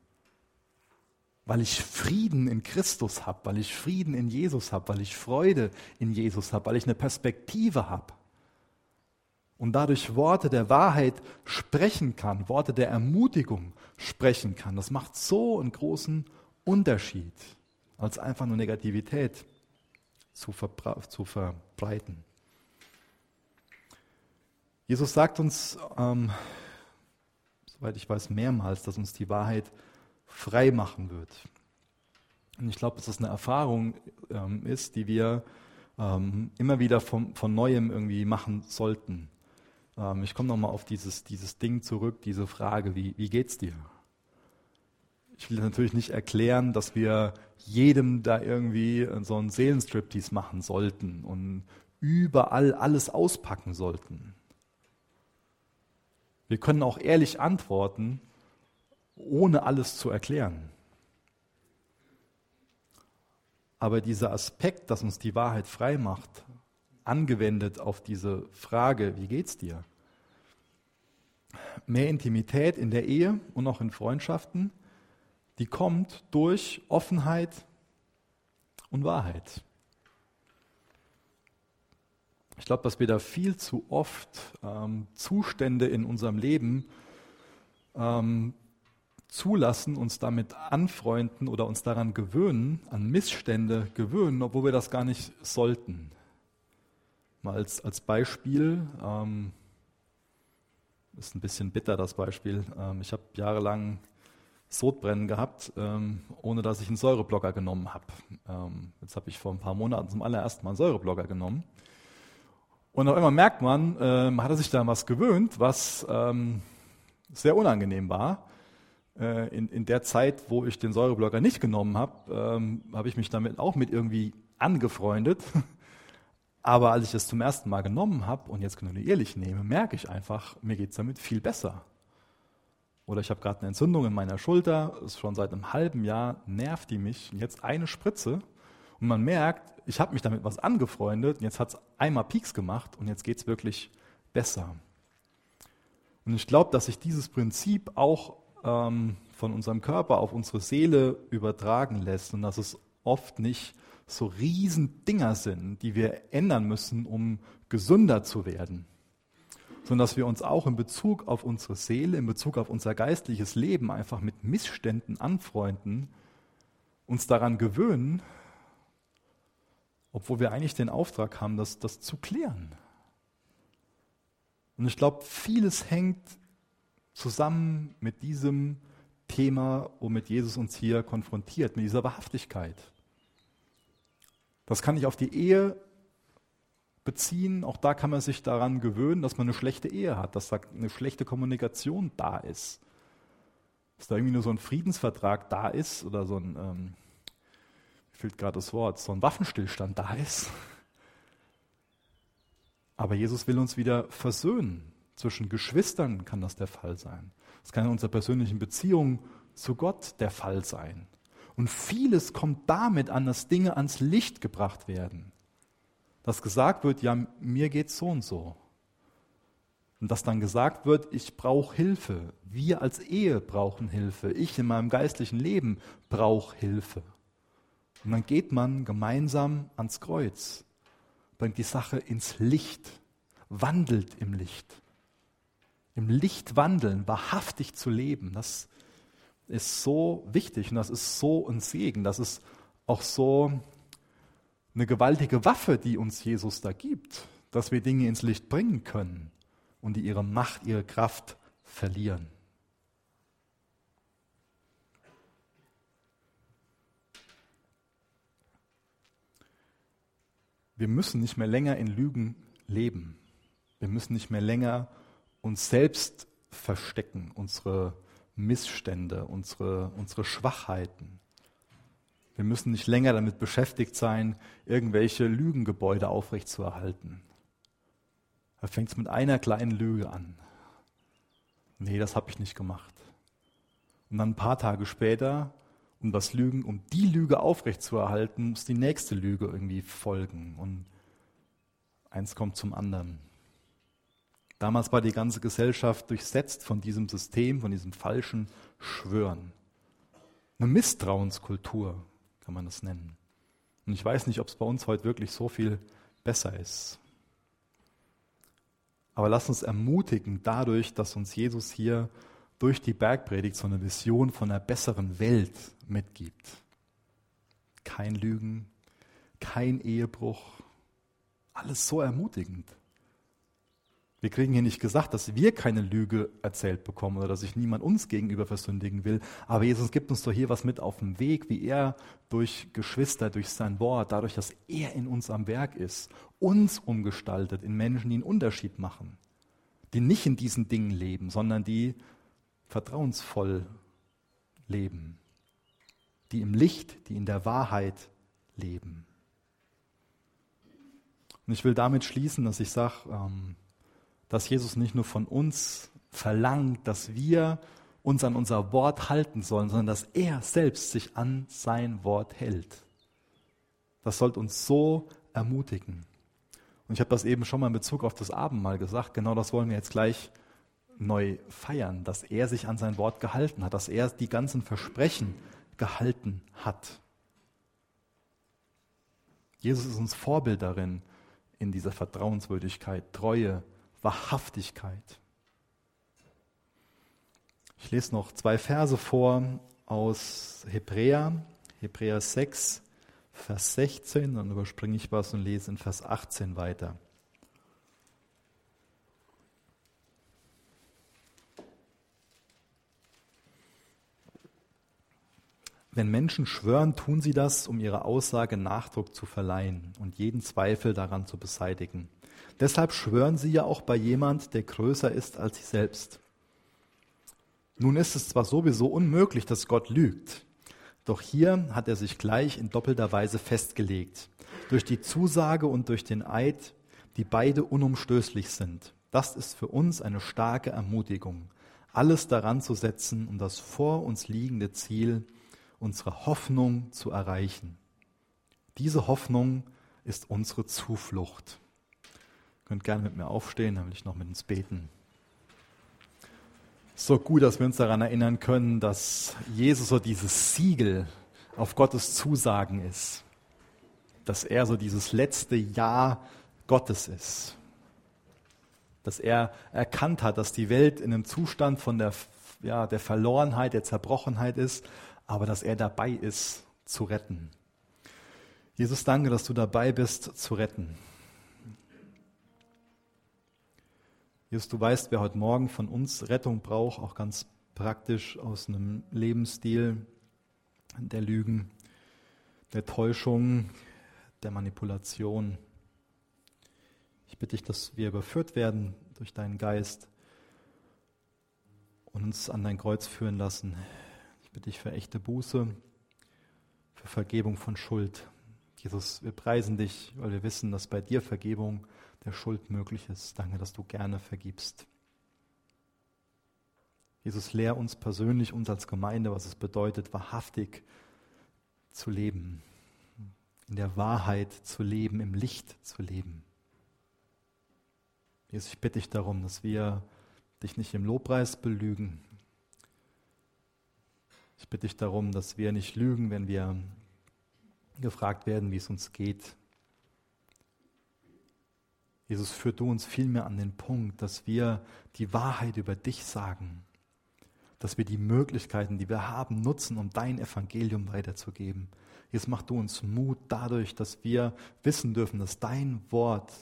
weil ich Frieden in Christus habe, weil ich Frieden in Jesus habe, weil ich Freude in Jesus habe, weil ich eine Perspektive habe und dadurch Worte der Wahrheit sprechen kann, Worte der Ermutigung sprechen kann. Das macht so einen großen Unterschied, als einfach nur Negativität zu, zu verbreiten. Jesus sagt uns, ähm, soweit ich weiß, mehrmals, dass uns die Wahrheit frei machen wird. Und ich glaube, dass das eine Erfahrung ähm, ist, die wir ähm, immer wieder von, von neuem irgendwie machen sollten. Ähm, ich komme nochmal auf dieses, dieses Ding zurück, diese Frage, wie, wie geht's dir? Ich will natürlich nicht erklären, dass wir jedem da irgendwie so einen Seelenstriptease machen sollten und überall alles auspacken sollten. Wir können auch ehrlich antworten, ohne alles zu erklären. Aber dieser Aspekt, dass uns die Wahrheit frei macht, angewendet auf diese Frage, wie geht's dir? Mehr Intimität in der Ehe und auch in Freundschaften, die kommt durch Offenheit und Wahrheit. Ich glaube, dass wir da viel zu oft ähm, Zustände in unserem Leben ähm, zulassen, uns damit anfreunden oder uns daran gewöhnen, an Missstände gewöhnen, obwohl wir das gar nicht sollten. Mal als, als Beispiel, ähm, ist ein bisschen bitter das Beispiel. Ähm, ich habe jahrelang Sodbrennen gehabt, ähm, ohne dass ich einen Säureblocker genommen habe. Ähm, jetzt habe ich vor ein paar Monaten zum allerersten Mal einen Säureblocker genommen. Und auf einmal merkt man, ähm, hat er sich da was gewöhnt, was ähm, sehr unangenehm war. Äh, in, in, der Zeit, wo ich den Säureblocker nicht genommen habe, ähm, habe ich mich damit auch mit irgendwie angefreundet aber als ich es zum ersten Mal genommen habe und jetzt kontinuierlich nehme, merke ich einfach, mir geht es damit viel besser. Oder ich habe gerade eine Entzündung in meiner Schulter, ist schon seit einem halben Jahr, nervt die mich. Und jetzt eine Spritze und man merkt, ich habe mich damit was angefreundet und jetzt hat es einmal Peaks gemacht und jetzt geht es wirklich besser. Und ich glaube, dass sich dieses Prinzip auch ähm, von unserem Körper auf unsere Seele übertragen lässt und dass es oft nicht so Riesendinger sind, die wir ändern müssen, um gesünder zu werden, sondern dass wir uns auch in Bezug auf unsere Seele, in Bezug auf unser geistliches Leben einfach mit Missständen anfreunden, uns daran gewöhnen, obwohl wir eigentlich den Auftrag haben, das, das zu klären. Und ich glaube, vieles hängt zusammen mit diesem Thema, womit Jesus uns hier konfrontiert, mit dieser Wahrhaftigkeit. Das kann ich auf die Ehe beziehen. Auch da kann man sich daran gewöhnen, dass man eine schlechte Ehe hat, dass da eine schlechte Kommunikation da ist. Dass da irgendwie nur so ein Friedensvertrag da ist oder so ein, ähm, fehlt gerade das Wort, so ein Waffenstillstand da ist. Aber Jesus will uns wieder versöhnen. Zwischen Geschwistern kann das der Fall sein. Es kann in unserer persönlichen Beziehung zu Gott der Fall sein. Und vieles kommt damit an, dass Dinge ans Licht gebracht werden. Dass gesagt wird, ja, mir geht so und so. Und dass dann gesagt wird, ich brauche Hilfe. Wir als Ehe brauchen Hilfe. Ich in meinem geistlichen Leben brauche Hilfe. Und dann geht man gemeinsam ans Kreuz, bringt die Sache ins Licht, wandelt im Licht. Im Licht wandeln, wahrhaftig zu leben, das ist so wichtig und das ist so ein Segen. Das ist auch so eine gewaltige Waffe, die uns Jesus da gibt, dass wir Dinge ins Licht bringen können und die ihre Macht, ihre Kraft verlieren. Wir müssen nicht mehr länger in Lügen leben. Wir müssen nicht mehr länger uns selbst verstecken, unsere Missstände, unsere, unsere Schwachheiten. Wir müssen nicht länger damit beschäftigt sein, irgendwelche Lügengebäude aufrechtzuerhalten. Da fängt es mit einer kleinen Lüge an. Nee, das habe ich nicht gemacht. Und dann ein paar Tage später, um das Lügen, um die Lüge aufrechtzuerhalten, muss die nächste Lüge irgendwie folgen. Und eins kommt zum anderen. Damals war die ganze Gesellschaft durchsetzt von diesem System, von diesem falschen Schwören. Eine Misstrauenskultur kann man das nennen. Und ich weiß nicht, ob es bei uns heute wirklich so viel besser ist. Aber lass uns ermutigen dadurch, dass uns Jesus hier durch die Bergpredigt so eine Vision von einer besseren Welt mitgibt. Kein Lügen, kein Ehebruch, alles so ermutigend. Wir kriegen hier nicht gesagt, dass wir keine Lüge erzählt bekommen oder dass sich niemand uns gegenüber versündigen will. Aber Jesus gibt uns doch hier was mit auf dem Weg, wie er durch Geschwister, durch sein Wort, dadurch, dass er in uns am Werk ist, uns umgestaltet in Menschen, die einen Unterschied machen. Die nicht in diesen Dingen leben, sondern die vertrauensvoll leben. Die im Licht, die in der Wahrheit leben. Und ich will damit schließen, dass ich sage, ähm, dass Jesus nicht nur von uns verlangt, dass wir uns an unser Wort halten sollen, sondern dass er selbst sich an sein Wort hält. Das sollte uns so ermutigen. Und ich habe das eben schon mal in Bezug auf das Abendmahl gesagt, genau das wollen wir jetzt gleich neu feiern, dass er sich an sein Wort gehalten hat, dass er die ganzen Versprechen gehalten hat. Jesus ist uns Vorbild darin, in dieser Vertrauenswürdigkeit, Treue, Wahrhaftigkeit. Ich lese noch zwei Verse vor aus Hebräer, Hebräer 6, Vers 16, dann überspringe ich was und lese in Vers 18 weiter. Wenn Menschen schwören, tun sie das, um ihrer Aussage Nachdruck zu verleihen und jeden Zweifel daran zu beseitigen. Deshalb schwören sie ja auch bei jemand, der größer ist als sie selbst. Nun ist es zwar sowieso unmöglich, dass Gott lügt, doch hier hat er sich gleich in doppelter Weise festgelegt. Durch die Zusage und durch den Eid, die beide unumstößlich sind. Das ist für uns eine starke Ermutigung, alles daran zu setzen, um das vor uns liegende Ziel, unsere Hoffnung zu erreichen. Diese Hoffnung ist unsere Zuflucht könnt gerne mit mir aufstehen, dann will ich noch mit uns beten. So gut, dass wir uns daran erinnern können, dass Jesus so dieses Siegel auf Gottes Zusagen ist. Dass er so dieses letzte Ja Gottes ist. Dass er erkannt hat, dass die Welt in einem Zustand von der, ja, der Verlorenheit, der Zerbrochenheit ist, aber dass er dabei ist, zu retten. Jesus, danke, dass du dabei bist, zu retten. Jesus, du weißt, wer heute Morgen von uns Rettung braucht, auch ganz praktisch aus einem Lebensstil der Lügen, der Täuschung, der Manipulation. Ich bitte dich, dass wir überführt werden durch deinen Geist und uns an dein Kreuz führen lassen. Ich bitte dich für echte Buße, für Vergebung von Schuld. Jesus, wir preisen dich, weil wir wissen, dass bei dir Vergebung der Schuld möglich ist. Danke, dass du gerne vergibst. Jesus, lehr uns persönlich, uns als Gemeinde, was es bedeutet, wahrhaftig zu leben, in der Wahrheit zu leben, im Licht zu leben. Jesus, ich bitte dich darum, dass wir dich nicht im Lobpreis belügen. Ich bitte dich darum, dass wir nicht lügen, wenn wir gefragt werden, wie es uns geht. Jesus, führ du uns vielmehr an den Punkt, dass wir die Wahrheit über dich sagen, dass wir die Möglichkeiten, die wir haben, nutzen, um dein Evangelium weiterzugeben. Jesus, mach du uns Mut dadurch, dass wir wissen dürfen, dass dein Wort,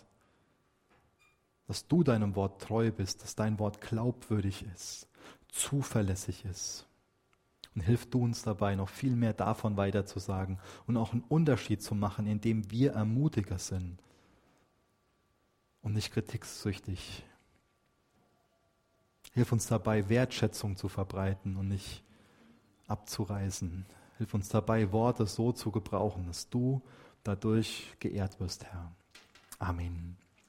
dass du deinem Wort treu bist, dass dein Wort glaubwürdig ist, zuverlässig ist. Und hilf du uns dabei, noch viel mehr davon weiterzusagen und auch einen Unterschied zu machen, indem wir Ermutiger sind und nicht kritiksüchtig. Hilf uns dabei, Wertschätzung zu verbreiten und nicht abzureißen. Hilf uns dabei, Worte so zu gebrauchen, dass du dadurch geehrt wirst, Herr. Amen.